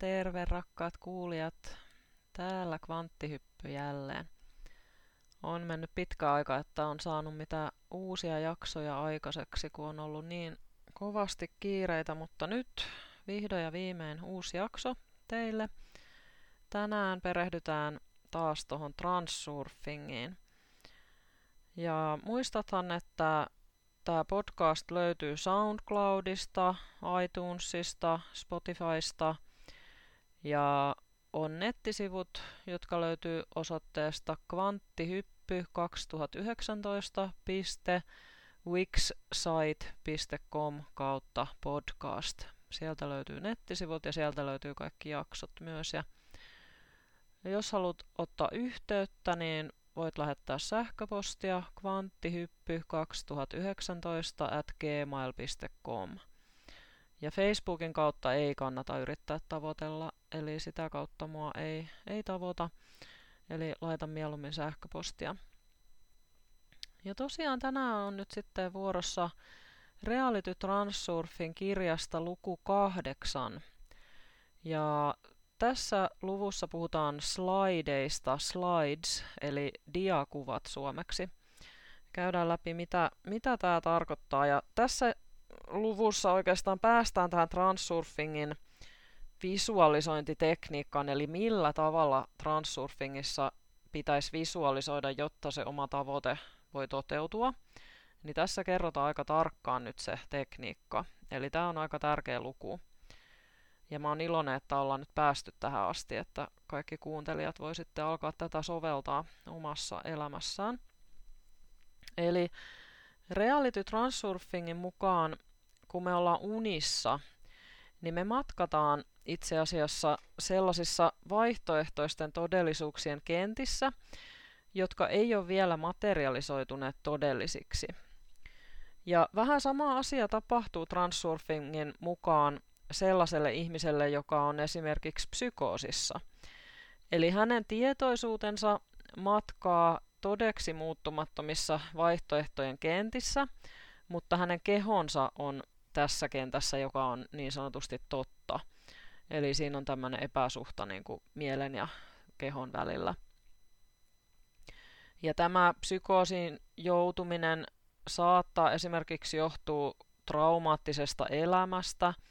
Terve rakkaat kuulijat. Täällä kvanttihyppy jälleen. On mennyt pitkä aika, että on saanut mitä uusia jaksoja aikaiseksi, kun on ollut niin kovasti kiireitä, mutta nyt vihdoin ja viimein uusi jakso teille. Tänään perehdytään taas tuohon transsurfingiin. Ja muistathan, että Tämä podcast löytyy SoundCloudista, iTunesista, Spotifysta ja on nettisivut, jotka löytyy osoitteesta kvanttihyppy2019.wixsite.com kautta podcast. Sieltä löytyy nettisivut ja sieltä löytyy kaikki jaksot myös. Ja jos haluat ottaa yhteyttä, niin voit lähettää sähköpostia kvanttihyppy2019 at gmail.com. Ja Facebookin kautta ei kannata yrittää tavoitella, eli sitä kautta mua ei, ei tavoita. Eli laita mieluummin sähköpostia. Ja tosiaan tänään on nyt sitten vuorossa Reality Transsurfin kirjasta luku kahdeksan. Ja tässä luvussa puhutaan slideista, slides, eli diakuvat suomeksi. Käydään läpi, mitä, mitä tämä tarkoittaa. Ja tässä luvussa oikeastaan päästään tähän transsurfingin visualisointitekniikkaan, eli millä tavalla transsurfingissa pitäisi visualisoida, jotta se oma tavoite voi toteutua. Niin tässä kerrotaan aika tarkkaan nyt se tekniikka. Eli tämä on aika tärkeä luku. Ja mä oon iloinen, että ollaan nyt päästy tähän asti, että kaikki kuuntelijat voi sitten alkaa tätä soveltaa omassa elämässään. Eli reality transurfingin mukaan, kun me ollaan unissa, niin me matkataan itse asiassa sellaisissa vaihtoehtoisten todellisuuksien kentissä, jotka ei ole vielä materialisoituneet todellisiksi. Ja vähän sama asia tapahtuu transurfingin mukaan sellaiselle ihmiselle, joka on esimerkiksi psykoosissa. Eli hänen tietoisuutensa matkaa todeksi muuttumattomissa vaihtoehtojen kentissä, mutta hänen kehonsa on tässä kentässä, joka on niin sanotusti totta. Eli siinä on tämmöinen epäsuhta niin kuin mielen ja kehon välillä. Ja tämä psykoosiin joutuminen saattaa esimerkiksi johtua traumaattisesta elämästä –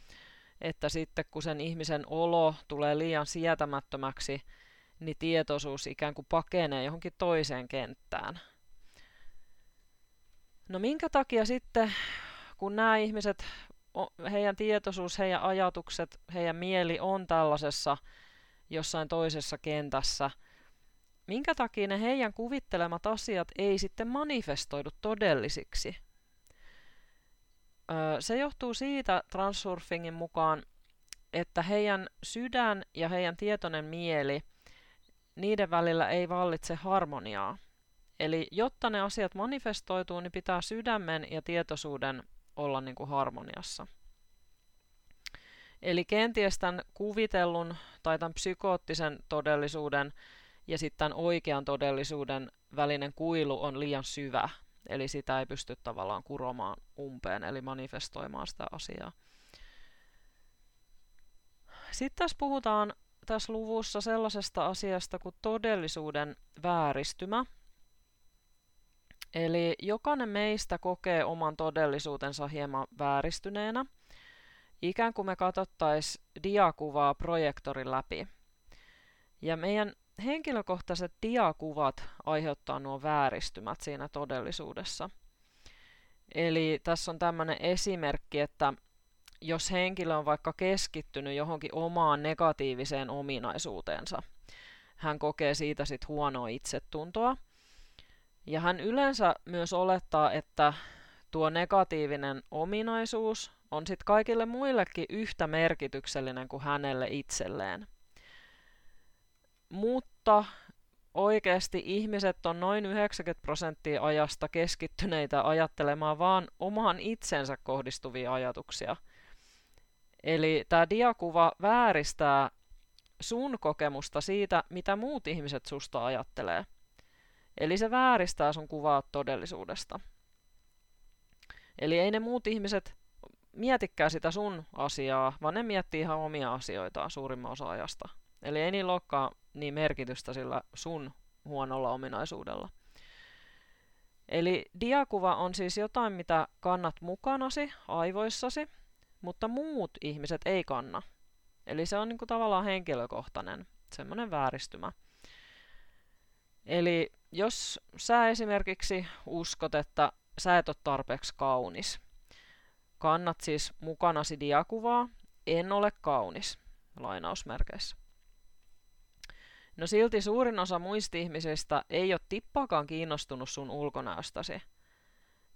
että sitten kun sen ihmisen olo tulee liian sietämättömäksi, niin tietoisuus ikään kuin pakenee johonkin toiseen kenttään. No minkä takia sitten, kun nämä ihmiset, heidän tietoisuus, heidän ajatukset, heidän mieli on tällaisessa jossain toisessa kentässä, minkä takia ne heidän kuvittelemat asiat ei sitten manifestoidu todellisiksi? Se johtuu siitä transurfingin mukaan, että heidän sydän ja heidän tietoinen mieli, niiden välillä ei vallitse harmoniaa. Eli jotta ne asiat manifestoituu, niin pitää sydämen ja tietoisuuden olla niin kuin harmoniassa. Eli kenties tämän kuvitellun tai tämän psykoottisen todellisuuden ja sitten tämän oikean todellisuuden välinen kuilu on liian syvä Eli sitä ei pysty tavallaan kuromaan umpeen, eli manifestoimaan sitä asiaa. Sitten tässä puhutaan tässä luvussa sellaisesta asiasta kuin todellisuuden vääristymä. Eli jokainen meistä kokee oman todellisuutensa hieman vääristyneenä, ikään kuin me katsottaisiin diakuvaa projektorin läpi. Ja meidän henkilökohtaiset diakuvat aiheuttaa nuo vääristymät siinä todellisuudessa. Eli tässä on tämmöinen esimerkki, että jos henkilö on vaikka keskittynyt johonkin omaan negatiiviseen ominaisuuteensa, hän kokee siitä sit huonoa itsetuntoa. Ja hän yleensä myös olettaa, että tuo negatiivinen ominaisuus on sitten kaikille muillekin yhtä merkityksellinen kuin hänelle itselleen mutta oikeasti ihmiset on noin 90 prosenttia ajasta keskittyneitä ajattelemaan vaan omaan itsensä kohdistuvia ajatuksia. Eli tämä diakuva vääristää sun kokemusta siitä, mitä muut ihmiset susta ajattelee. Eli se vääristää sun kuvaa todellisuudesta. Eli ei ne muut ihmiset mietikään sitä sun asiaa, vaan ne miettii ihan omia asioitaan suurimman osa ajasta. Eli ei niillä olekaan niin merkitystä sillä sun huonolla ominaisuudella. Eli diakuva on siis jotain, mitä kannat mukanasi aivoissasi, mutta muut ihmiset ei kanna. Eli se on niin kuin tavallaan henkilökohtainen, semmoinen vääristymä. Eli jos sä esimerkiksi uskot, että sä et ole tarpeeksi kaunis, kannat siis mukanasi diakuvaa, en ole kaunis, lainausmerkeissä. No silti suurin osa muista ihmisistä ei ole tippaakaan kiinnostunut sun ulkonäöstäsi.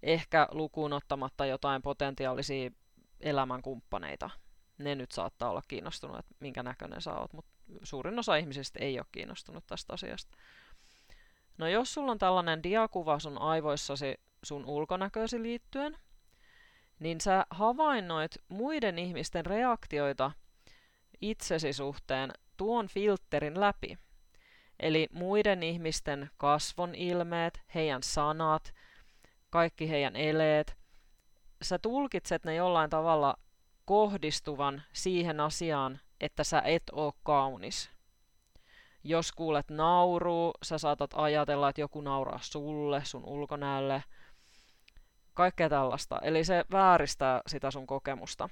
Ehkä lukuun ottamatta jotain potentiaalisia elämänkumppaneita. Ne nyt saattaa olla kiinnostunut, että minkä näköinen sä oot, mutta suurin osa ihmisistä ei ole kiinnostunut tästä asiasta. No jos sulla on tällainen diakuva sun aivoissasi sun ulkonäköisi liittyen, niin sä havainnoit muiden ihmisten reaktioita itsesi suhteen tuon filterin läpi. Eli muiden ihmisten kasvon ilmeet, heidän sanat, kaikki heidän eleet. Sä tulkitset ne jollain tavalla kohdistuvan siihen asiaan, että sä et oo kaunis. Jos kuulet nauruu, sä saatat ajatella, että joku nauraa sulle, sun ulkonäölle. Kaikkea tällaista. Eli se vääristää sitä sun kokemusta.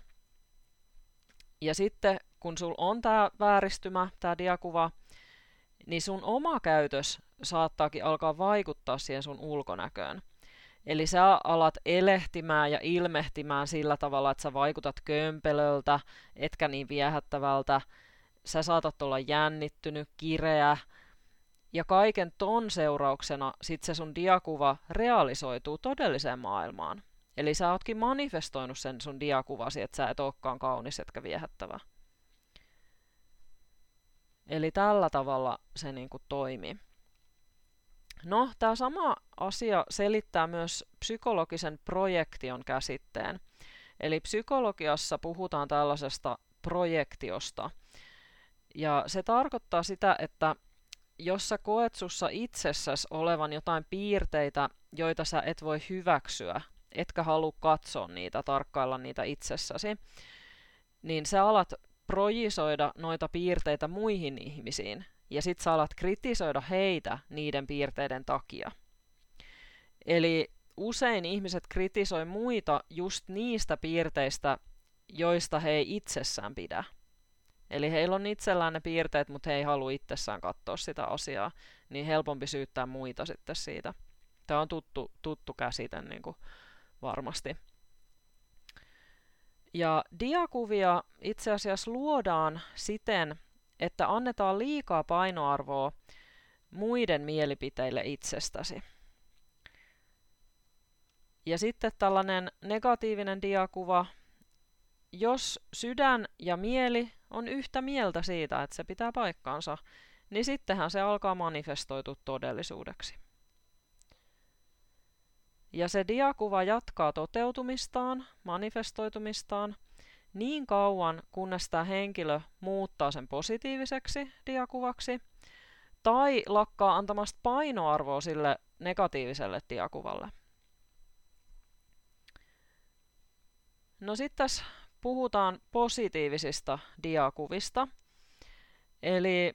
Ja sitten kun sul on tämä vääristymä, tämä diakuva, niin sun oma käytös saattaakin alkaa vaikuttaa siihen sun ulkonäköön. Eli sä alat elehtimään ja ilmehtimään sillä tavalla, että sä vaikutat kömpelöltä, etkä niin viehättävältä. Sä saatat olla jännittynyt, kireä. Ja kaiken ton seurauksena sit se sun diakuva realisoituu todelliseen maailmaan. Eli sä ootkin manifestoinut sen sun diakuvasi, että sä et olekaan kaunis etkä viehättävä. Eli tällä tavalla se niin kuin toimii. No, tämä sama asia selittää myös psykologisen projektion käsitteen. Eli psykologiassa puhutaan tällaisesta projektiosta. Ja se tarkoittaa sitä, että jos sä koet sussa itsessäsi olevan jotain piirteitä, joita sä et voi hyväksyä, etkä halua katsoa niitä, tarkkailla niitä itsessäsi, niin sä alat projisoida noita piirteitä muihin ihmisiin, ja sit sä alat kritisoida heitä niiden piirteiden takia. Eli usein ihmiset kritisoi muita just niistä piirteistä, joista he ei itsessään pidä. Eli heillä on itsellään ne piirteet, mutta he ei halua itsessään katsoa sitä asiaa, niin helpompi syyttää muita sitten siitä. Tämä on tuttu, tuttu käsite niin kuin varmasti. Ja diakuvia itse asiassa luodaan siten, että annetaan liikaa painoarvoa muiden mielipiteille itsestäsi. Ja sitten tällainen negatiivinen diakuva, jos sydän ja mieli on yhtä mieltä siitä, että se pitää paikkaansa, niin sittenhän se alkaa manifestoitua todellisuudeksi. Ja se diakuva jatkaa toteutumistaan, manifestoitumistaan, niin kauan, kunnes tämä henkilö muuttaa sen positiiviseksi diakuvaksi, tai lakkaa antamasta painoarvoa sille negatiiviselle diakuvalle. No sitten tässä puhutaan positiivisista diakuvista. Eli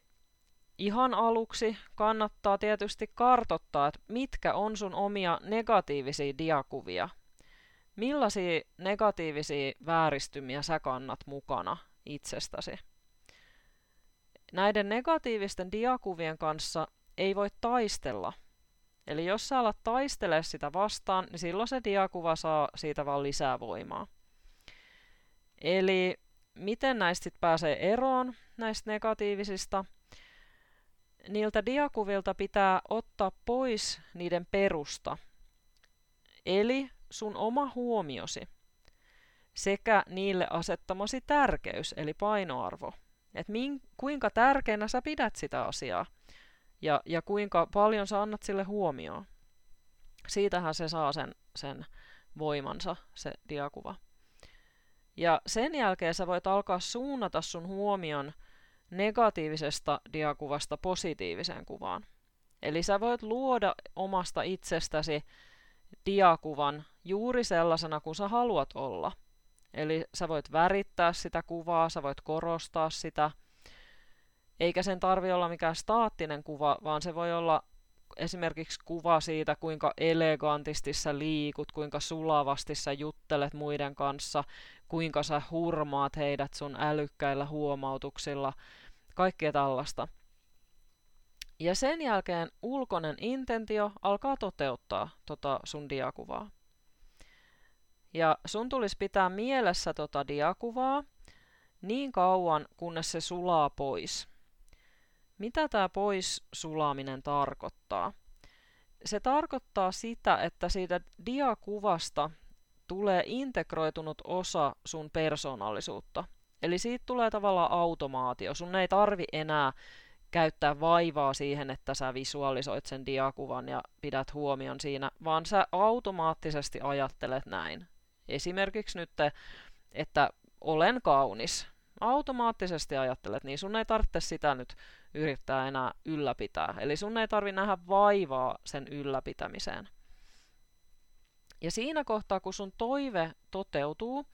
ihan aluksi kannattaa tietysti kartottaa, että mitkä on sun omia negatiivisia diakuvia. Millaisia negatiivisia vääristymiä sä kannat mukana itsestäsi? Näiden negatiivisten diakuvien kanssa ei voi taistella. Eli jos sä alat taistele sitä vastaan, niin silloin se diakuva saa siitä vaan lisää voimaa. Eli miten näistä pääsee eroon, näistä negatiivisista – niiltä diakuvilta pitää ottaa pois niiden perusta, eli sun oma huomiosi sekä niille asettamasi tärkeys, eli painoarvo. Et min, kuinka tärkeänä sä pidät sitä asiaa ja, ja kuinka paljon sä annat sille huomioon. Siitähän se saa sen, sen voimansa, se diakuva. Ja sen jälkeen sä voit alkaa suunnata sun huomion negatiivisesta diakuvasta positiiviseen kuvaan. Eli sä voit luoda omasta itsestäsi diakuvan juuri sellaisena kuin sä haluat olla. Eli sä voit värittää sitä kuvaa, sä voit korostaa sitä. Eikä sen tarvi olla mikään staattinen kuva, vaan se voi olla esimerkiksi kuva siitä, kuinka elegantisti sä liikut, kuinka sulavasti sä juttelet muiden kanssa, kuinka sä hurmaat heidät sun älykkäillä huomautuksilla, kaikkea tällaista. Ja sen jälkeen ulkoinen intentio alkaa toteuttaa tota sun diakuvaa. Ja sun tulisi pitää mielessä tota diakuvaa niin kauan, kunnes se sulaa pois. Mitä tämä pois sulaminen tarkoittaa? Se tarkoittaa sitä, että siitä diakuvasta tulee integroitunut osa sun persoonallisuutta. Eli siitä tulee tavallaan automaatio. Sun ei tarvi enää käyttää vaivaa siihen, että sä visualisoit sen diakuvan ja pidät huomion siinä, vaan sä automaattisesti ajattelet näin. Esimerkiksi nyt, että olen kaunis. Automaattisesti ajattelet, niin sun ei tarvitse sitä nyt yrittää enää ylläpitää. Eli sun ei tarvi nähdä vaivaa sen ylläpitämiseen. Ja siinä kohtaa, kun sun toive toteutuu,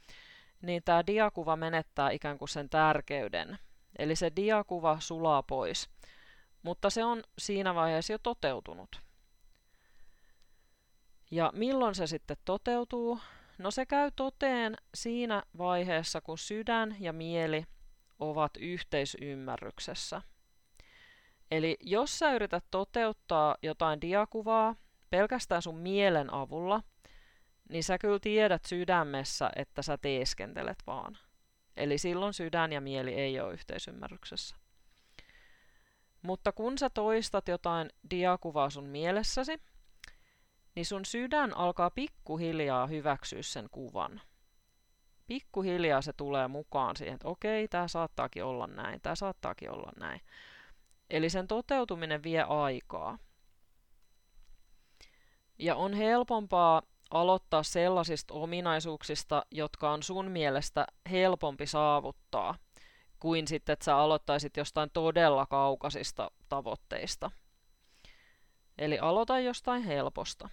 niin tämä diakuva menettää ikään kuin sen tärkeyden. Eli se diakuva sulaa pois. Mutta se on siinä vaiheessa jo toteutunut. Ja milloin se sitten toteutuu? No se käy toteen siinä vaiheessa, kun sydän ja mieli ovat yhteisymmärryksessä. Eli jos sä yrität toteuttaa jotain diakuvaa pelkästään sun mielen avulla, niin sä kyllä tiedät sydämessä, että sä teeskentelet vaan. Eli silloin sydän ja mieli ei ole yhteisymmärryksessä. Mutta kun sä toistat jotain diakuvaa sun mielessäsi, niin sun sydän alkaa pikkuhiljaa hyväksyä sen kuvan. Pikkuhiljaa se tulee mukaan siihen, että okei, tämä saattaakin olla näin, tämä saattaakin olla näin. Eli sen toteutuminen vie aikaa. Ja on helpompaa aloittaa sellaisista ominaisuuksista, jotka on sun mielestä helpompi saavuttaa, kuin sitten, että sä aloittaisit jostain todella kaukaisista tavoitteista. Eli aloita jostain helposta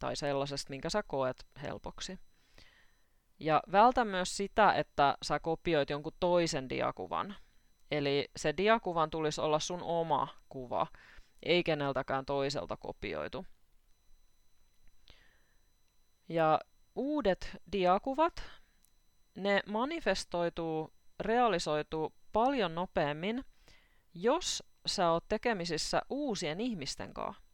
tai sellaisesta, minkä sä koet helpoksi. Ja vältä myös sitä, että sä kopioit jonkun toisen diakuvan. Eli se diakuvan tulisi olla sun oma kuva, ei keneltäkään toiselta kopioitu. Ja uudet diakuvat, ne manifestoituu, realisoituu paljon nopeammin, jos sä oot tekemisissä uusien ihmisten kanssa.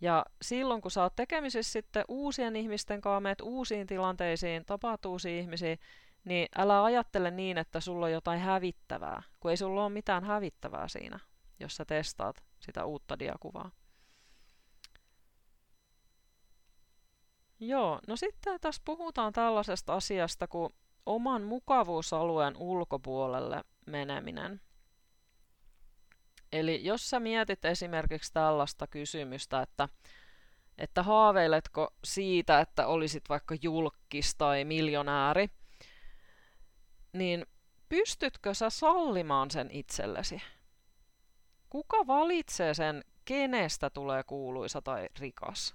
Ja silloin, kun sä oot tekemisissä sitten uusien ihmisten kanssa, meet uusiin tilanteisiin, tapaat uusia ihmisiä, niin älä ajattele niin, että sulla on jotain hävittävää, kun ei sulla ole mitään hävittävää siinä, jos sä testaat sitä uutta diakuvaa. Joo, no sitten tässä puhutaan tällaisesta asiasta kuin oman mukavuusalueen ulkopuolelle meneminen. Eli jos sä mietit esimerkiksi tällaista kysymystä, että, että haaveiletko siitä, että olisit vaikka julkis tai miljonääri, niin pystytkö sä sallimaan sen itsellesi? Kuka valitsee sen, kenestä tulee kuuluisa tai rikas?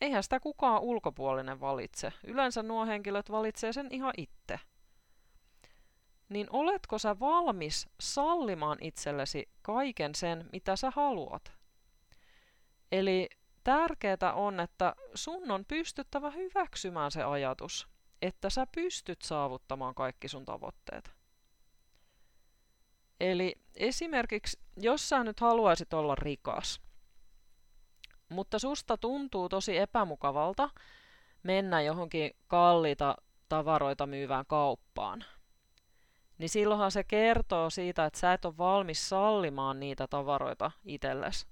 Eihän sitä kukaan ulkopuolinen valitse. Yleensä nuo henkilöt valitsee sen ihan itse. Niin oletko sä valmis sallimaan itsellesi kaiken sen, mitä sä haluat? Eli tärkeää on, että sun on pystyttävä hyväksymään se ajatus, että sä pystyt saavuttamaan kaikki sun tavoitteet. Eli esimerkiksi, jos sä nyt haluaisit olla rikas, mutta susta tuntuu tosi epämukavalta mennä johonkin kalliita tavaroita myyvään kauppaan. Niin silloinhan se kertoo siitä, että sä et ole valmis sallimaan niitä tavaroita itsellesi.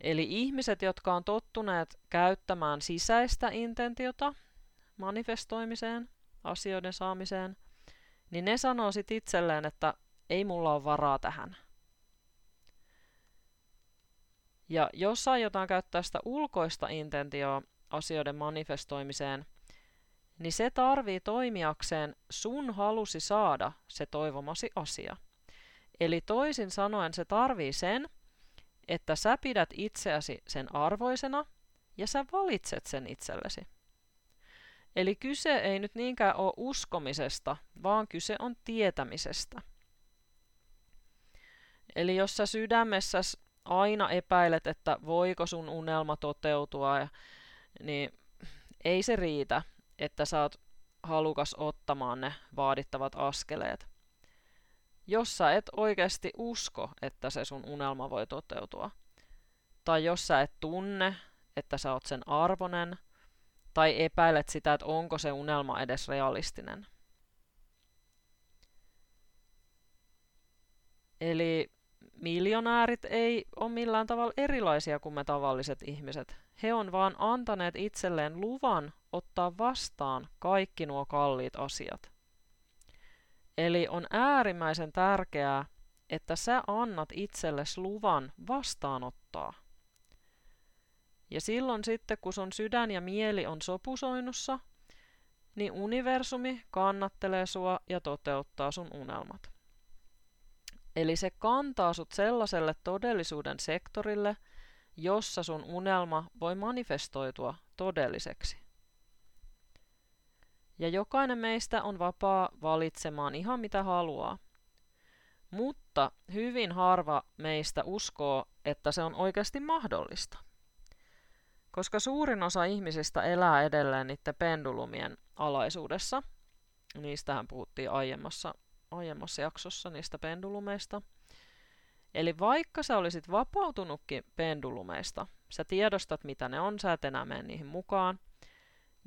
Eli ihmiset, jotka on tottuneet käyttämään sisäistä intentiota manifestoimiseen, asioiden saamiseen, niin ne sanoo sitten itselleen, että ei mulla ole varaa tähän – ja jos aiotaan käyttää sitä ulkoista intentioa asioiden manifestoimiseen, niin se tarvii toimijakseen sun halusi saada se toivomasi asia. Eli toisin sanoen se tarvii sen, että sä pidät itseäsi sen arvoisena ja sä valitset sen itsellesi. Eli kyse ei nyt niinkään ole uskomisesta, vaan kyse on tietämisestä. Eli jos sä sydämessä aina epäilet, että voiko sun unelma toteutua, niin ei se riitä, että oot halukas ottamaan ne vaadittavat askeleet. Jos sä et oikeasti usko, että se sun unelma voi toteutua, tai jos sä et tunne, että sä oot sen arvonen, tai epäilet sitä, että onko se unelma edes realistinen. Eli miljonäärit ei ole millään tavalla erilaisia kuin me tavalliset ihmiset. He on vaan antaneet itselleen luvan ottaa vastaan kaikki nuo kalliit asiat. Eli on äärimmäisen tärkeää, että sä annat itsellesi luvan vastaanottaa. Ja silloin sitten, kun sun sydän ja mieli on sopusoinnussa, niin universumi kannattelee sua ja toteuttaa sun unelmat. Eli se kantaa sut sellaiselle todellisuuden sektorille, jossa sun unelma voi manifestoitua todelliseksi. Ja jokainen meistä on vapaa valitsemaan ihan mitä haluaa. Mutta hyvin harva meistä uskoo, että se on oikeasti mahdollista. Koska suurin osa ihmisistä elää edelleen niiden pendulumien alaisuudessa, niistähän puhuttiin aiemmassa aiemmassa jaksossa niistä pendulumeista. Eli vaikka sä olisit vapautunutkin pendulumeista, sä tiedostat mitä ne on, sä et enää mene niihin mukaan,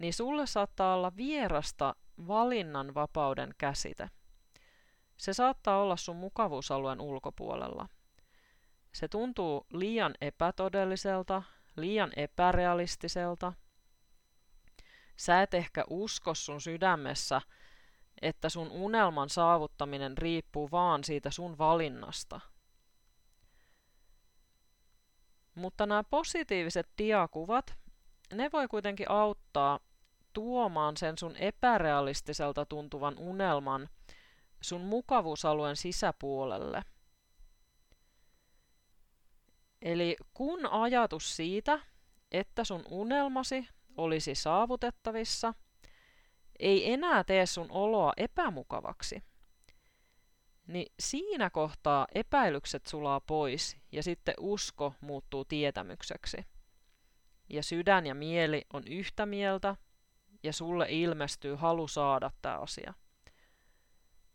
niin sulle saattaa olla vierasta valinnan vapauden käsite. Se saattaa olla sun mukavuusalueen ulkopuolella. Se tuntuu liian epätodelliselta, liian epärealistiselta. Sä et ehkä usko sun sydämessä, että sun unelman saavuttaminen riippuu vaan siitä sun valinnasta. Mutta nämä positiiviset diakuvat, ne voi kuitenkin auttaa tuomaan sen sun epärealistiselta tuntuvan unelman sun mukavuusalueen sisäpuolelle. Eli kun ajatus siitä, että sun unelmasi olisi saavutettavissa – ei enää tee sun oloa epämukavaksi, niin siinä kohtaa epäilykset sulaa pois ja sitten usko muuttuu tietämykseksi. Ja sydän ja mieli on yhtä mieltä ja sulle ilmestyy halu saada tämä asia.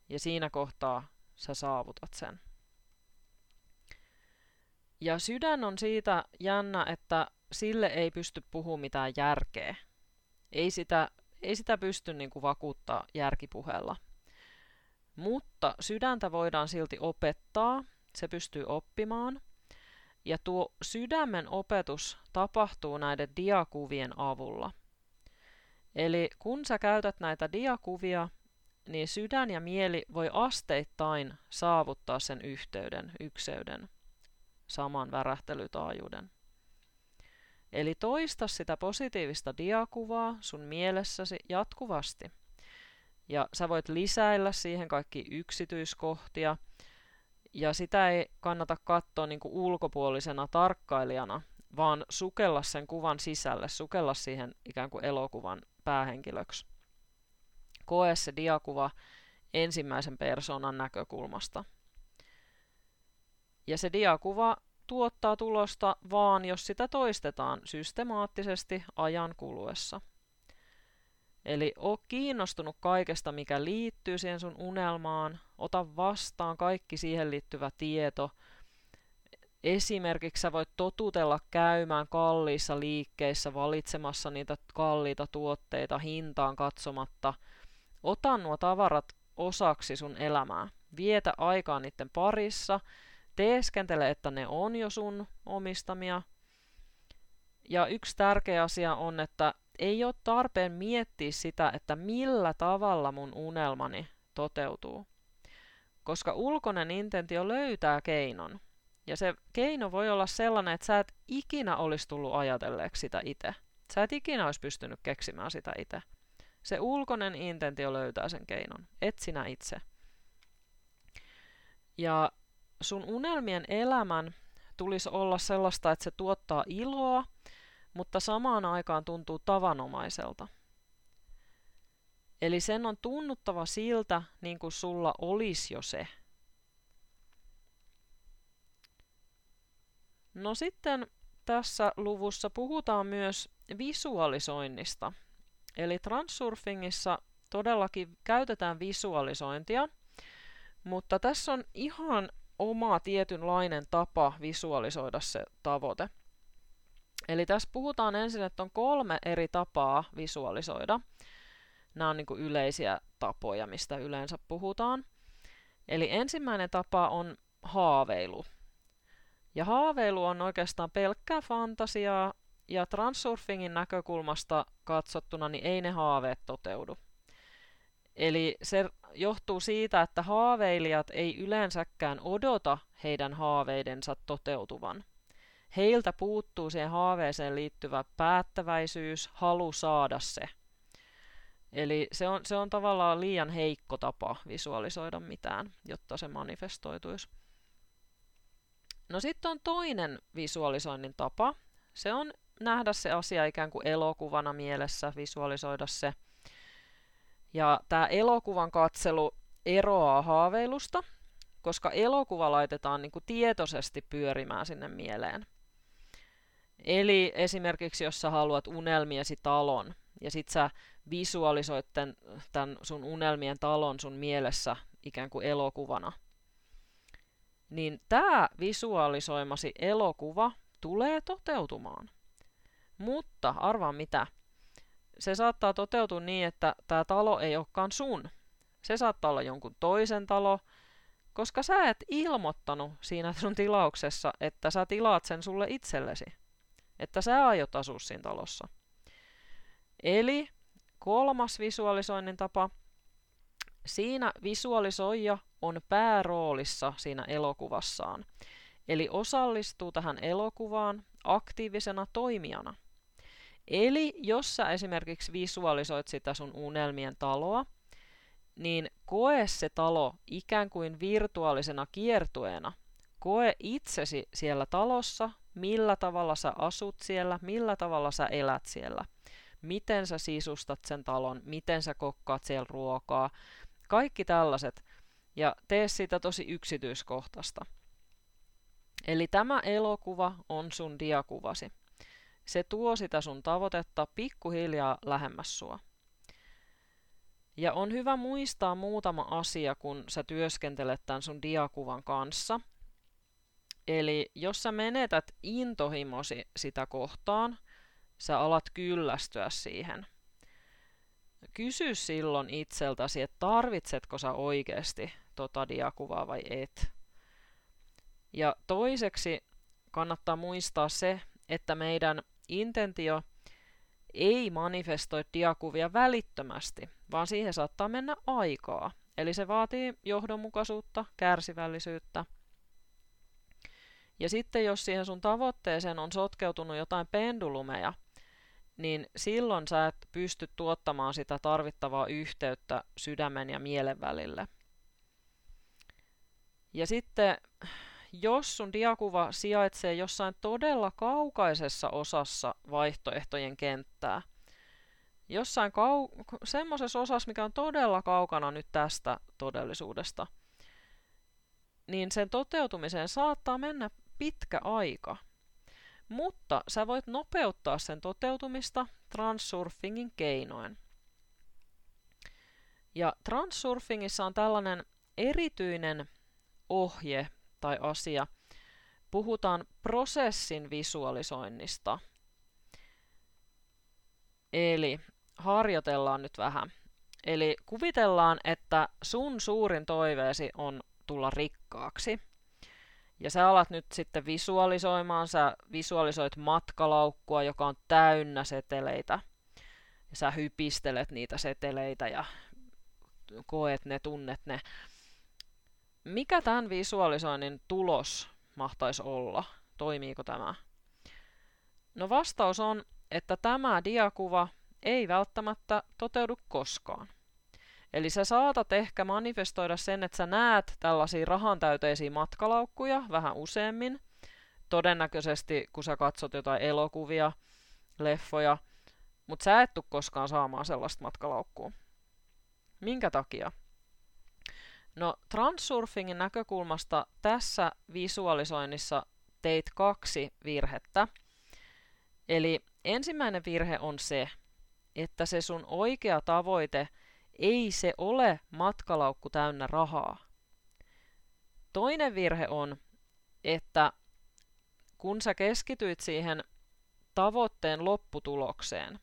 Ja siinä kohtaa sä saavutat sen. Ja sydän on siitä jännä, että sille ei pysty puhumaan mitään järkeä. Ei sitä ei sitä pysty niin kuin vakuuttaa järkipuheella. Mutta sydäntä voidaan silti opettaa, se pystyy oppimaan. Ja tuo sydämen opetus tapahtuu näiden diakuvien avulla. Eli kun sä käytät näitä diakuvia, niin sydän ja mieli voi asteittain saavuttaa sen yhteyden, ykseyden, saman värähtelytaajuuden. Eli toista sitä positiivista diakuvaa sun mielessäsi jatkuvasti. Ja sä voit lisäillä siihen kaikki yksityiskohtia. Ja sitä ei kannata katsoa niin ulkopuolisena tarkkailijana, vaan sukella sen kuvan sisälle, sukella siihen ikään kuin elokuvan päähenkilöksi. Koe se diakuva ensimmäisen persoonan näkökulmasta. Ja se diakuva tuottaa tulosta vaan, jos sitä toistetaan systemaattisesti ajan kuluessa. Eli o kiinnostunut kaikesta, mikä liittyy siihen sun unelmaan, ota vastaan kaikki siihen liittyvä tieto. Esimerkiksi sä voit totutella käymään kalliissa liikkeissä valitsemassa niitä kalliita tuotteita hintaan katsomatta. Ota nuo tavarat osaksi sun elämää. Vietä aikaa niiden parissa – teeskentele, että ne on jo sun omistamia. Ja yksi tärkeä asia on, että ei ole tarpeen miettiä sitä, että millä tavalla mun unelmani toteutuu. Koska ulkoinen intentio löytää keinon. Ja se keino voi olla sellainen, että sä et ikinä olisi tullut ajatelleeksi sitä itse. Sä et ikinä olisi pystynyt keksimään sitä itse. Se ulkoinen intentio löytää sen keinon, et sinä itse. Ja sun unelmien elämän tulisi olla sellaista, että se tuottaa iloa, mutta samaan aikaan tuntuu tavanomaiselta. Eli sen on tunnuttava siltä, niin kuin sulla olisi jo se. No sitten tässä luvussa puhutaan myös visualisoinnista. Eli transsurfingissa todellakin käytetään visualisointia, mutta tässä on ihan oma tietynlainen tapa visualisoida se tavoite. Eli tässä puhutaan ensin, että on kolme eri tapaa visualisoida. Nämä on niin kuin yleisiä tapoja, mistä yleensä puhutaan. Eli ensimmäinen tapa on haaveilu. Ja haaveilu on oikeastaan pelkkää fantasiaa, ja transsurfingin näkökulmasta katsottuna niin ei ne haaveet toteudu. Eli se johtuu siitä, että haaveilijat ei yleensäkään odota heidän haaveidensa toteutuvan. Heiltä puuttuu siihen haaveeseen liittyvä päättäväisyys, halu saada se. Eli se on, se on tavallaan liian heikko tapa visualisoida mitään, jotta se manifestoituisi. No sitten on toinen visualisoinnin tapa. Se on nähdä se asia ikään kuin elokuvana mielessä, visualisoida se. Ja tämä elokuvan katselu eroaa haaveilusta, koska elokuva laitetaan niin kuin tietoisesti pyörimään sinne mieleen. Eli esimerkiksi jos sä haluat unelmiesi talon, ja sit sä visualisoit tämän sun unelmien talon sun mielessä ikään kuin elokuvana, niin tämä visualisoimasi elokuva tulee toteutumaan. Mutta arvaa mitä, se saattaa toteutua niin, että tämä talo ei olekaan sun. Se saattaa olla jonkun toisen talo, koska sä et ilmoittanut siinä sun tilauksessa, että sä tilaat sen sulle itsellesi. Että sä aiot asua siinä talossa. Eli kolmas visualisoinnin tapa. Siinä visualisoija on pääroolissa siinä elokuvassaan. Eli osallistuu tähän elokuvaan aktiivisena toimijana – Eli jos sä esimerkiksi visualisoit sitä sun unelmien taloa, niin koe se talo ikään kuin virtuaalisena kiertueena. Koe itsesi siellä talossa, millä tavalla sä asut siellä, millä tavalla sä elät siellä. Miten sä sisustat sen talon, miten sä kokkaat siellä ruokaa. Kaikki tällaiset. Ja tee siitä tosi yksityiskohtaista. Eli tämä elokuva on sun diakuvasi. Se tuo sitä sun tavoitetta pikkuhiljaa lähemmäs sua. Ja on hyvä muistaa muutama asia, kun sä työskentelet tämän sun diakuvan kanssa. Eli jos sä menetät intohimosi sitä kohtaan, sä alat kyllästyä siihen. Kysy silloin itseltäsi, että tarvitsetko sä oikeasti tota diakuvaa vai et. Ja toiseksi kannattaa muistaa se, että meidän intentio ei manifestoi diakuvia välittömästi, vaan siihen saattaa mennä aikaa. Eli se vaatii johdonmukaisuutta, kärsivällisyyttä. Ja sitten jos siihen sun tavoitteeseen on sotkeutunut jotain pendulumeja, niin silloin sä et pysty tuottamaan sitä tarvittavaa yhteyttä sydämen ja mielen välille. Ja sitten jos sun diakuva sijaitsee jossain todella kaukaisessa osassa vaihtoehtojen kenttää, jossain kau- semmoisessa osassa, mikä on todella kaukana nyt tästä todellisuudesta, niin sen toteutumiseen saattaa mennä pitkä aika. Mutta sä voit nopeuttaa sen toteutumista transsurfingin keinoin. Ja transsurfingissa on tällainen erityinen ohje tai asia, puhutaan prosessin visualisoinnista. Eli harjoitellaan nyt vähän. Eli kuvitellaan, että sun suurin toiveesi on tulla rikkaaksi. Ja sä alat nyt sitten visualisoimaan, sä visualisoit matkalaukkua, joka on täynnä seteleitä. Ja sä hypistelet niitä seteleitä ja koet ne, tunnet ne mikä tämän visualisoinnin tulos mahtaisi olla? Toimiiko tämä? No vastaus on, että tämä diakuva ei välttämättä toteudu koskaan. Eli sä saatat ehkä manifestoida sen, että sä näet tällaisia rahantäyteisiä matkalaukkuja vähän useammin. Todennäköisesti, kun sä katsot jotain elokuvia, leffoja, mutta sä et tule koskaan saamaan sellaista matkalaukkua. Minkä takia? No transsurfingin näkökulmasta tässä visualisoinnissa teit kaksi virhettä. Eli ensimmäinen virhe on se, että se sun oikea tavoite ei se ole matkalaukku täynnä rahaa. Toinen virhe on, että kun sä keskityit siihen tavoitteen lopputulokseen,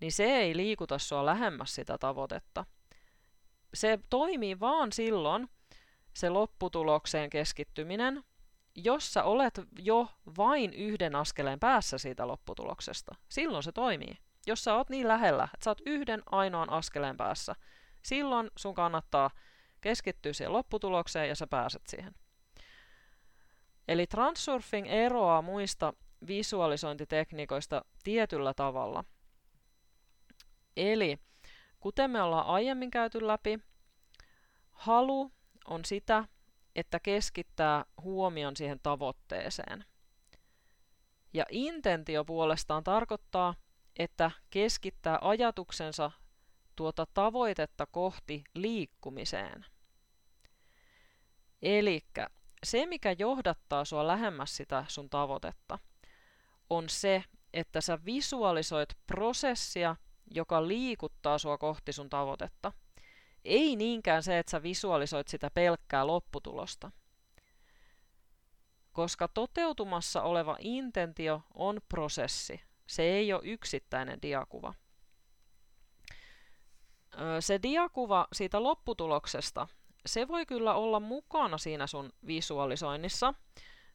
niin se ei liikuta sua lähemmäs sitä tavoitetta. Se toimii vaan silloin, se lopputulokseen keskittyminen, jos sä olet jo vain yhden askeleen päässä siitä lopputuloksesta. Silloin se toimii. Jos sä oot niin lähellä, että sä oot yhden ainoan askeleen päässä, silloin sun kannattaa keskittyä siihen lopputulokseen ja sä pääset siihen. Eli transurfing eroaa muista visualisointitekniikoista tietyllä tavalla. Eli kuten me ollaan aiemmin käyty läpi, halu on sitä, että keskittää huomion siihen tavoitteeseen. Ja intentio puolestaan tarkoittaa, että keskittää ajatuksensa tuota tavoitetta kohti liikkumiseen. Eli se, mikä johdattaa sua lähemmäs sitä sun tavoitetta, on se, että sä visualisoit prosessia, joka liikuttaa sua kohti sun tavoitetta. Ei niinkään se, että sä visualisoit sitä pelkkää lopputulosta. Koska toteutumassa oleva intentio on prosessi. Se ei ole yksittäinen diakuva. Se diakuva siitä lopputuloksesta, se voi kyllä olla mukana siinä sun visualisoinnissa,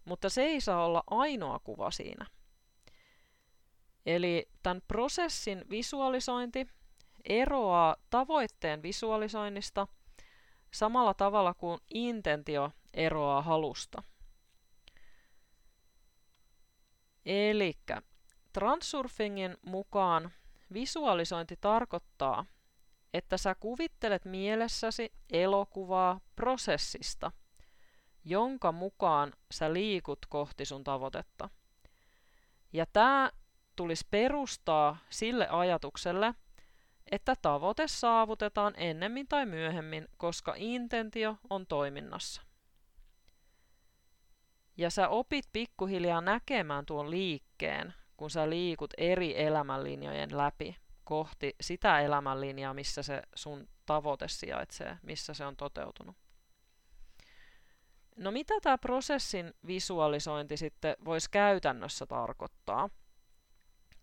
mutta se ei saa olla ainoa kuva siinä. Eli tämän prosessin visualisointi eroaa tavoitteen visualisoinnista samalla tavalla kuin intentio eroaa halusta. Eli transurfingin mukaan visualisointi tarkoittaa, että sä kuvittelet mielessäsi elokuvaa prosessista, jonka mukaan sä liikut kohti sun tavoitetta. Ja tämä tulisi perustaa sille ajatukselle, että tavoite saavutetaan ennemmin tai myöhemmin, koska intentio on toiminnassa. Ja sä opit pikkuhiljaa näkemään tuon liikkeen, kun sä liikut eri elämänlinjojen läpi kohti sitä elämänlinjaa, missä se sun tavoite sijaitsee, missä se on toteutunut. No mitä tämä prosessin visualisointi sitten voisi käytännössä tarkoittaa?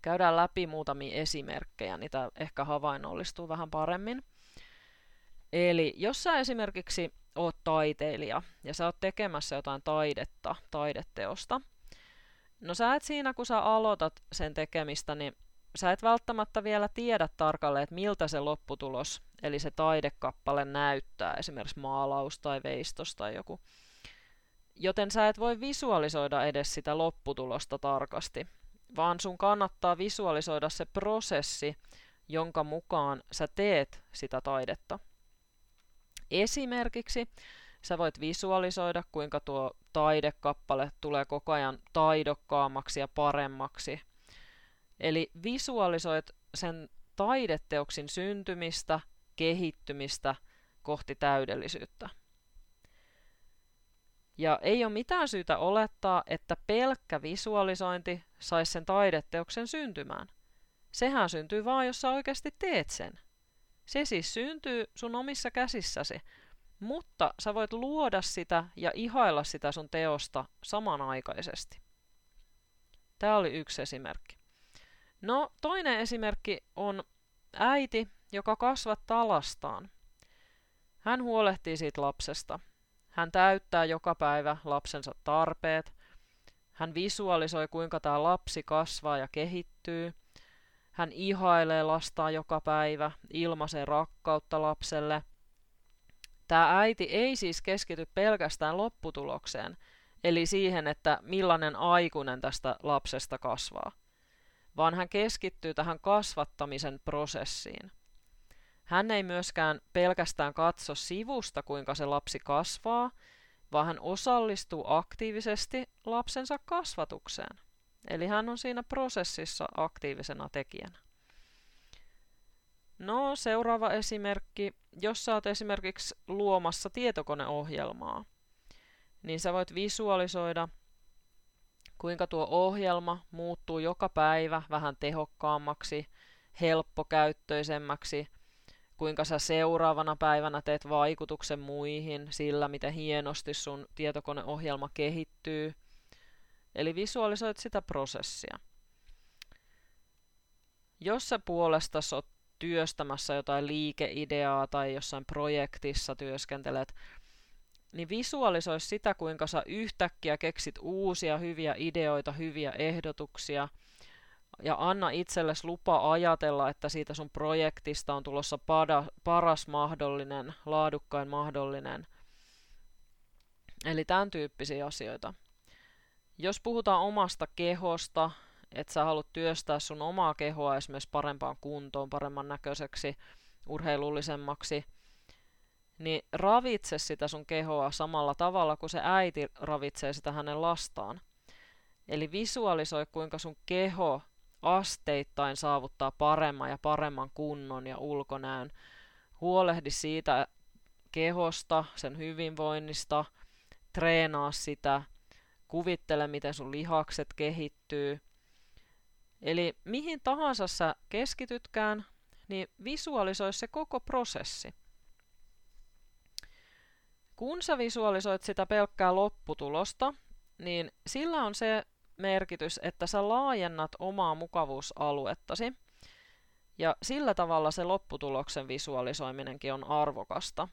Käydään läpi muutamia esimerkkejä, niitä ehkä havainnollistuu vähän paremmin. Eli jos sä esimerkiksi oot taiteilija ja sä oot tekemässä jotain taidetta, taideteosta, no sä et siinä kun sä aloitat sen tekemistä, niin sä et välttämättä vielä tiedä tarkalleen, että miltä se lopputulos, eli se taidekappale näyttää, esimerkiksi maalaus tai veistos tai joku. Joten sä et voi visualisoida edes sitä lopputulosta tarkasti, vaan sun kannattaa visualisoida se prosessi, jonka mukaan sä teet sitä taidetta. Esimerkiksi sä voit visualisoida, kuinka tuo taidekappale tulee koko ajan taidokkaammaksi ja paremmaksi. Eli visualisoit sen taideteoksin syntymistä, kehittymistä kohti täydellisyyttä. Ja ei ole mitään syytä olettaa, että pelkkä visualisointi saisi sen taideteoksen syntymään. Sehän syntyy vaan, jos sä oikeasti teet sen. Se siis syntyy sun omissa käsissäsi, mutta sä voit luoda sitä ja ihailla sitä sun teosta samanaikaisesti. Tämä oli yksi esimerkki. No, toinen esimerkki on äiti, joka kasvattaa lastaan. Hän huolehtii siitä lapsesta. Hän täyttää joka päivä lapsensa tarpeet. Hän visualisoi, kuinka tämä lapsi kasvaa ja kehittyy. Hän ihailee lastaan joka päivä, ilmaisee rakkautta lapselle. Tämä äiti ei siis keskity pelkästään lopputulokseen, eli siihen, että millainen aikuinen tästä lapsesta kasvaa, vaan hän keskittyy tähän kasvattamisen prosessiin. Hän ei myöskään pelkästään katso sivusta, kuinka se lapsi kasvaa, vaan hän osallistuu aktiivisesti lapsensa kasvatukseen. Eli hän on siinä prosessissa aktiivisena tekijänä. No, seuraava esimerkki. Jos sä oot esimerkiksi luomassa tietokoneohjelmaa, niin sä voit visualisoida, kuinka tuo ohjelma muuttuu joka päivä vähän tehokkaammaksi, helppokäyttöisemmäksi, kuinka sä seuraavana päivänä teet vaikutuksen muihin sillä, miten hienosti sun tietokoneohjelma kehittyy. Eli visualisoit sitä prosessia. Jos sä puolesta oot työstämässä jotain liikeideaa tai jossain projektissa työskentelet, niin visualisoi sitä, kuinka sä yhtäkkiä keksit uusia hyviä ideoita, hyviä ehdotuksia – ja anna itsellesi lupa ajatella, että siitä sun projektista on tulossa pada, paras mahdollinen, laadukkain mahdollinen. Eli tämän tyyppisiä asioita. Jos puhutaan omasta kehosta, että sä haluat työstää sun omaa kehoa esimerkiksi parempaan kuntoon, paremman näköiseksi, urheilullisemmaksi, niin ravitse sitä sun kehoa samalla tavalla kuin se äiti ravitsee sitä hänen lastaan. Eli visualisoi, kuinka sun keho asteittain saavuttaa paremman ja paremman kunnon ja ulkonäön. Huolehdi siitä kehosta, sen hyvinvoinnista, treenaa sitä, kuvittele miten sun lihakset kehittyy. Eli mihin tahansa sä keskitytkään, niin visualisoi se koko prosessi. Kun sä visualisoit sitä pelkkää lopputulosta, niin sillä on se merkitys, että sä laajennat omaa mukavuusaluettasi. Ja sillä tavalla se lopputuloksen visualisoiminenkin on arvokasta.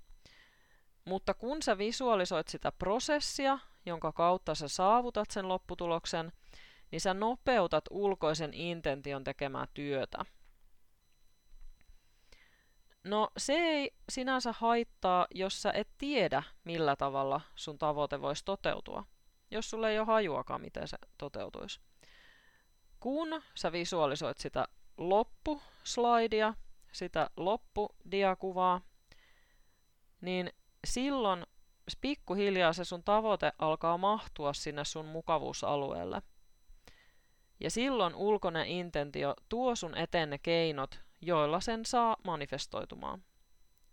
Mutta kun sä visualisoit sitä prosessia, jonka kautta sä saavutat sen lopputuloksen, niin sä nopeutat ulkoisen intention tekemää työtä. No se ei sinänsä haittaa, jos sä et tiedä, millä tavalla sun tavoite voisi toteutua jos sulla ei ole hajuakaan, miten se toteutuisi. Kun sä visualisoit sitä loppuslaidia, sitä loppudiakuvaa, niin silloin pikkuhiljaa se sun tavoite alkaa mahtua sinne sun mukavuusalueelle. Ja silloin ulkoinen intentio tuo sun eteen ne keinot, joilla sen saa manifestoitumaan.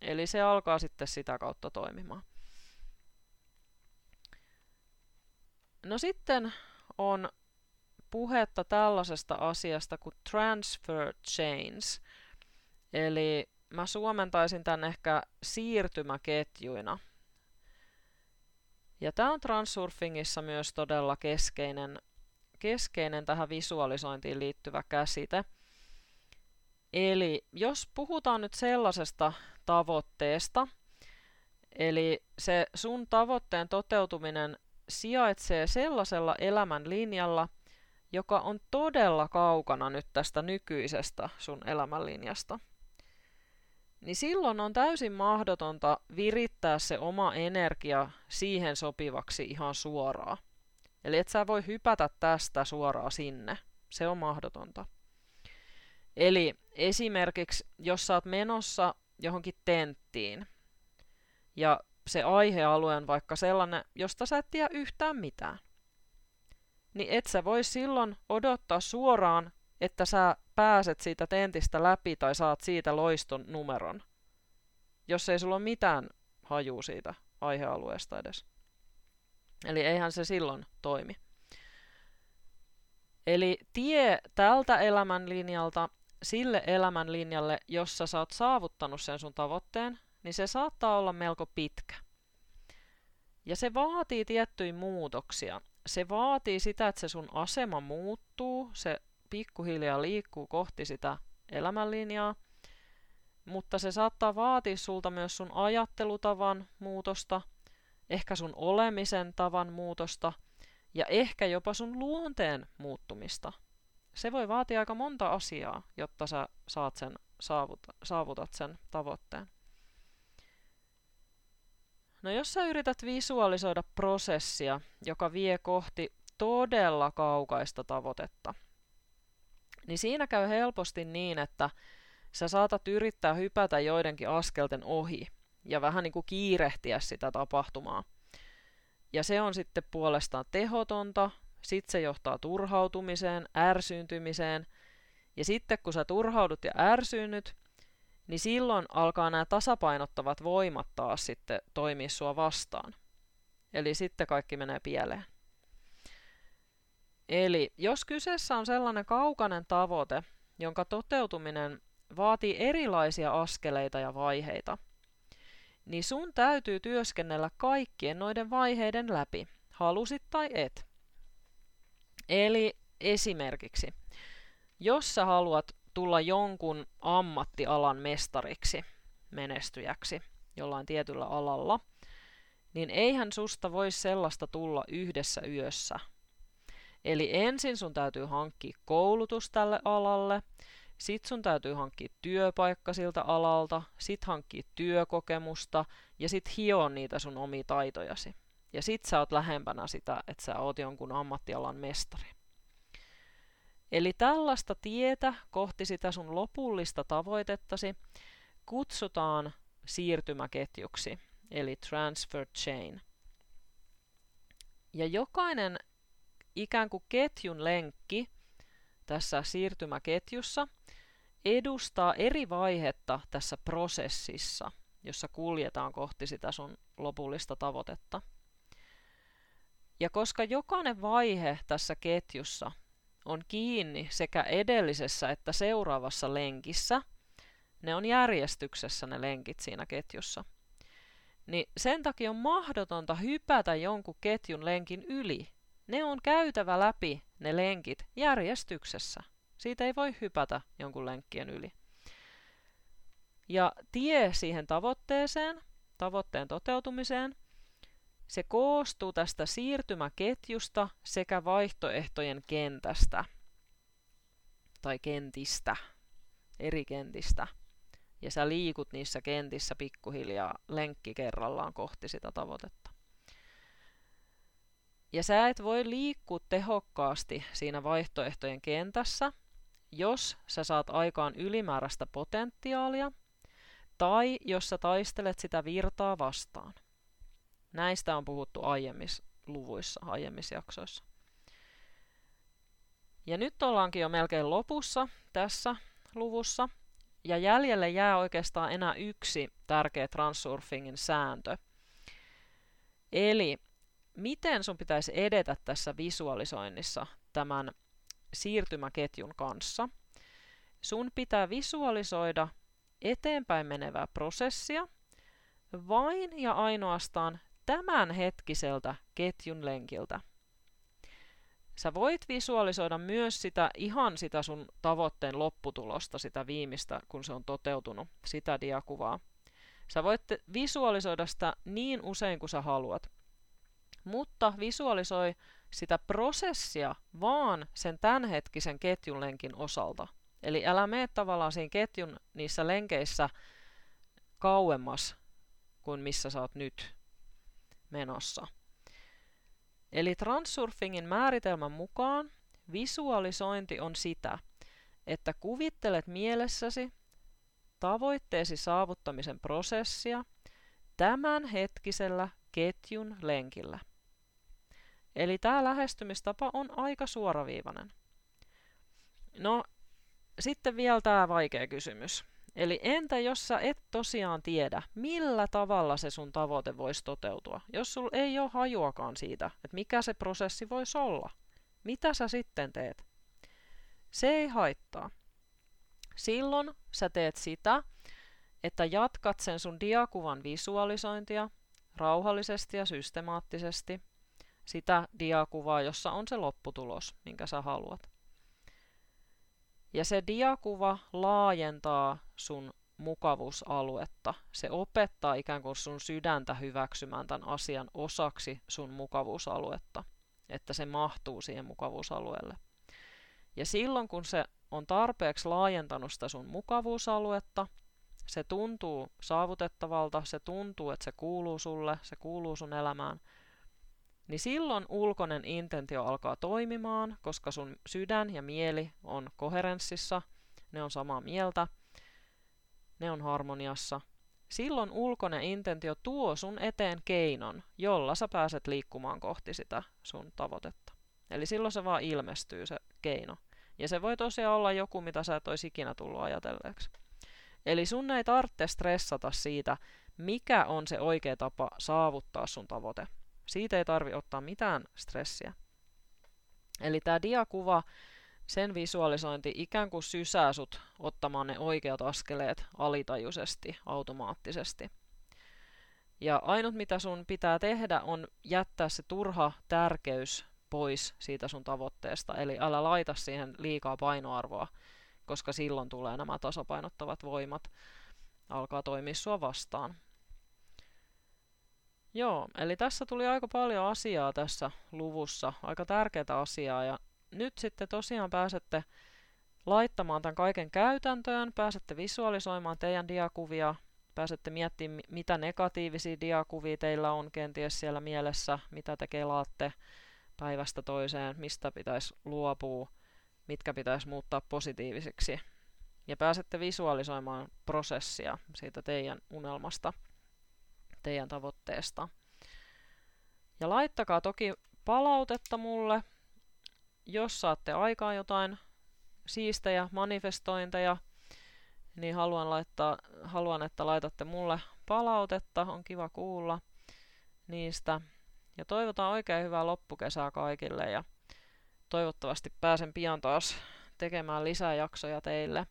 Eli se alkaa sitten sitä kautta toimimaan. No sitten on puhetta tällaisesta asiasta kuin transfer chains. Eli mä suomentaisin tämän ehkä siirtymäketjuina. Ja tämä on transurfingissa myös todella keskeinen, keskeinen tähän visualisointiin liittyvä käsite. Eli jos puhutaan nyt sellaisesta tavoitteesta, eli se sun tavoitteen toteutuminen sijaitsee sellaisella elämän linjalla, joka on todella kaukana nyt tästä nykyisestä sun elämänlinjasta, niin silloin on täysin mahdotonta virittää se oma energia siihen sopivaksi ihan suoraan. Eli et sä voi hypätä tästä suoraan sinne. Se on mahdotonta. Eli esimerkiksi, jos sä oot menossa johonkin tenttiin, ja se aihealue on vaikka sellainen, josta sä et tiedä yhtään mitään, niin et sä voi silloin odottaa suoraan, että sä pääset siitä tentistä läpi tai saat siitä loiston numeron, jos ei sulla ole mitään hajuu siitä aihealueesta edes. Eli eihän se silloin toimi. Eli tie tältä elämänlinjalta sille elämänlinjalle, jossa sä oot saavuttanut sen sun tavoitteen, niin se saattaa olla melko pitkä. Ja se vaatii tiettyjä muutoksia. Se vaatii sitä, että se sun asema muuttuu, se pikkuhiljaa liikkuu kohti sitä elämänlinjaa, mutta se saattaa vaatia sulta myös sun ajattelutavan muutosta, ehkä sun olemisen tavan muutosta ja ehkä jopa sun luonteen muuttumista. Se voi vaatia aika monta asiaa, jotta sä saat sen, saavutat sen tavoitteen. No jos sä yrität visualisoida prosessia, joka vie kohti todella kaukaista tavoitetta, niin siinä käy helposti niin, että sä saatat yrittää hypätä joidenkin askelten ohi ja vähän niin kuin kiirehtiä sitä tapahtumaa. Ja se on sitten puolestaan tehotonta, sitten se johtaa turhautumiseen, ärsyyntymiseen, ja sitten kun sä turhaudut ja ärsyynnyt, niin silloin alkaa nämä tasapainottavat voimat taas sitten toimia sua vastaan. Eli sitten kaikki menee pieleen. Eli jos kyseessä on sellainen kaukainen tavoite, jonka toteutuminen vaatii erilaisia askeleita ja vaiheita, niin sun täytyy työskennellä kaikkien noiden vaiheiden läpi, halusit tai et. Eli esimerkiksi, jos sä haluat tulla jonkun ammattialan mestariksi, menestyjäksi jollain tietyllä alalla, niin eihän susta voi sellaista tulla yhdessä yössä. Eli ensin sun täytyy hankkia koulutus tälle alalle, sit sun täytyy hankkia työpaikka siltä alalta, sit hankkia työkokemusta ja sit hioa niitä sun omia taitojasi. Ja sit sä oot lähempänä sitä, että sä oot jonkun ammattialan mestari. Eli tällaista tietä kohti sitä sun lopullista tavoitettasi kutsutaan siirtymäketjuksi, eli transfer chain. Ja jokainen ikään kuin ketjun lenkki tässä siirtymäketjussa edustaa eri vaihetta tässä prosessissa, jossa kuljetaan kohti sitä sun lopullista tavoitetta. Ja koska jokainen vaihe tässä ketjussa on kiinni sekä edellisessä että seuraavassa lenkissä, ne on järjestyksessä ne lenkit siinä ketjussa, niin sen takia on mahdotonta hypätä jonkun ketjun lenkin yli. Ne on käytävä läpi ne lenkit järjestyksessä. Siitä ei voi hypätä jonkun lenkkien yli. Ja tie siihen tavoitteeseen, tavoitteen toteutumiseen, se koostuu tästä siirtymäketjusta sekä vaihtoehtojen kentästä tai kentistä, eri kentistä. Ja sä liikut niissä kentissä pikkuhiljaa lenkki kerrallaan kohti sitä tavoitetta. Ja sä et voi liikkua tehokkaasti siinä vaihtoehtojen kentässä, jos sä saat aikaan ylimääräistä potentiaalia tai jos sä taistelet sitä virtaa vastaan. Näistä on puhuttu aiemmissa luvuissa, aiemmissa jaksoissa. Ja nyt ollaankin jo melkein lopussa tässä luvussa, ja jäljelle jää oikeastaan enää yksi tärkeä transurfingin sääntö. Eli miten sun pitäisi edetä tässä visualisoinnissa tämän siirtymäketjun kanssa. Sun pitää visualisoida eteenpäin menevää prosessia vain ja ainoastaan tämänhetkiseltä ketjun lenkiltä. Sä voit visualisoida myös sitä ihan sitä sun tavoitteen lopputulosta, sitä viimeistä, kun se on toteutunut, sitä diakuvaa. Sä voit visualisoida sitä niin usein kuin sä haluat, mutta visualisoi sitä prosessia vaan sen tämänhetkisen ketjun lenkin osalta. Eli älä mene tavallaan siinä ketjun niissä lenkeissä kauemmas kuin missä sä oot nyt menossa. Eli transsurfingin määritelmän mukaan visualisointi on sitä, että kuvittelet mielessäsi tavoitteesi saavuttamisen prosessia tämänhetkisellä ketjun lenkillä. Eli tämä lähestymistapa on aika suoraviivainen. No, sitten vielä tämä vaikea kysymys. Eli entä jos sä et tosiaan tiedä, millä tavalla se sun tavoite voisi toteutua? Jos sul ei ole hajuakaan siitä, että mikä se prosessi voisi olla, mitä sä sitten teet? Se ei haittaa. Silloin sä teet sitä, että jatkat sen sun diakuvan visualisointia rauhallisesti ja systemaattisesti, sitä diakuvaa, jossa on se lopputulos, minkä sä haluat. Ja se diakuva laajentaa sun mukavuusaluetta. Se opettaa ikään kuin sun sydäntä hyväksymään tämän asian osaksi sun mukavuusaluetta, että se mahtuu siihen mukavuusalueelle. Ja silloin kun se on tarpeeksi laajentanut sitä sun mukavuusaluetta, se tuntuu saavutettavalta, se tuntuu, että se kuuluu sulle, se kuuluu sun elämään, niin silloin ulkoinen intentio alkaa toimimaan, koska sun sydän ja mieli on koherenssissa, ne on samaa mieltä, ne on harmoniassa. Silloin ulkoinen intentio tuo sun eteen keinon, jolla sä pääset liikkumaan kohti sitä sun tavoitetta. Eli silloin se vaan ilmestyy se keino. Ja se voi tosiaan olla joku, mitä sä et olisi ikinä tullut ajatelleeksi. Eli sun ei tarvitse stressata siitä, mikä on se oikea tapa saavuttaa sun tavoite. Siitä ei tarvi ottaa mitään stressiä. Eli tämä diakuva, sen visualisointi ikään kuin sysää sut ottamaan ne oikeat askeleet alitajuisesti, automaattisesti. Ja ainut mitä sun pitää tehdä on jättää se turha tärkeys pois siitä sun tavoitteesta. Eli älä laita siihen liikaa painoarvoa, koska silloin tulee nämä tasapainottavat voimat alkaa toimia sua vastaan. Joo, eli tässä tuli aika paljon asiaa tässä luvussa, aika tärkeää asiaa ja nyt sitten tosiaan pääsette laittamaan tämän kaiken käytäntöön, pääsette visualisoimaan teidän diakuvia, pääsette miettimään, mitä negatiivisia diakuvia teillä on kenties siellä mielessä, mitä te kelaatte päivästä toiseen, mistä pitäisi luopua, mitkä pitäisi muuttaa positiivisiksi. Ja pääsette visualisoimaan prosessia siitä teidän unelmasta, teidän tavoitteesta. Ja laittakaa toki palautetta mulle, jos saatte aikaan jotain siistejä manifestointeja, niin haluan, laittaa, haluan, että laitatte mulle palautetta, on kiva kuulla niistä. Ja toivotaan oikein hyvää loppukesää kaikille ja toivottavasti pääsen pian taas tekemään lisää jaksoja teille.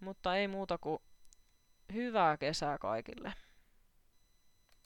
Mutta ei muuta kuin hyvää kesää kaikille.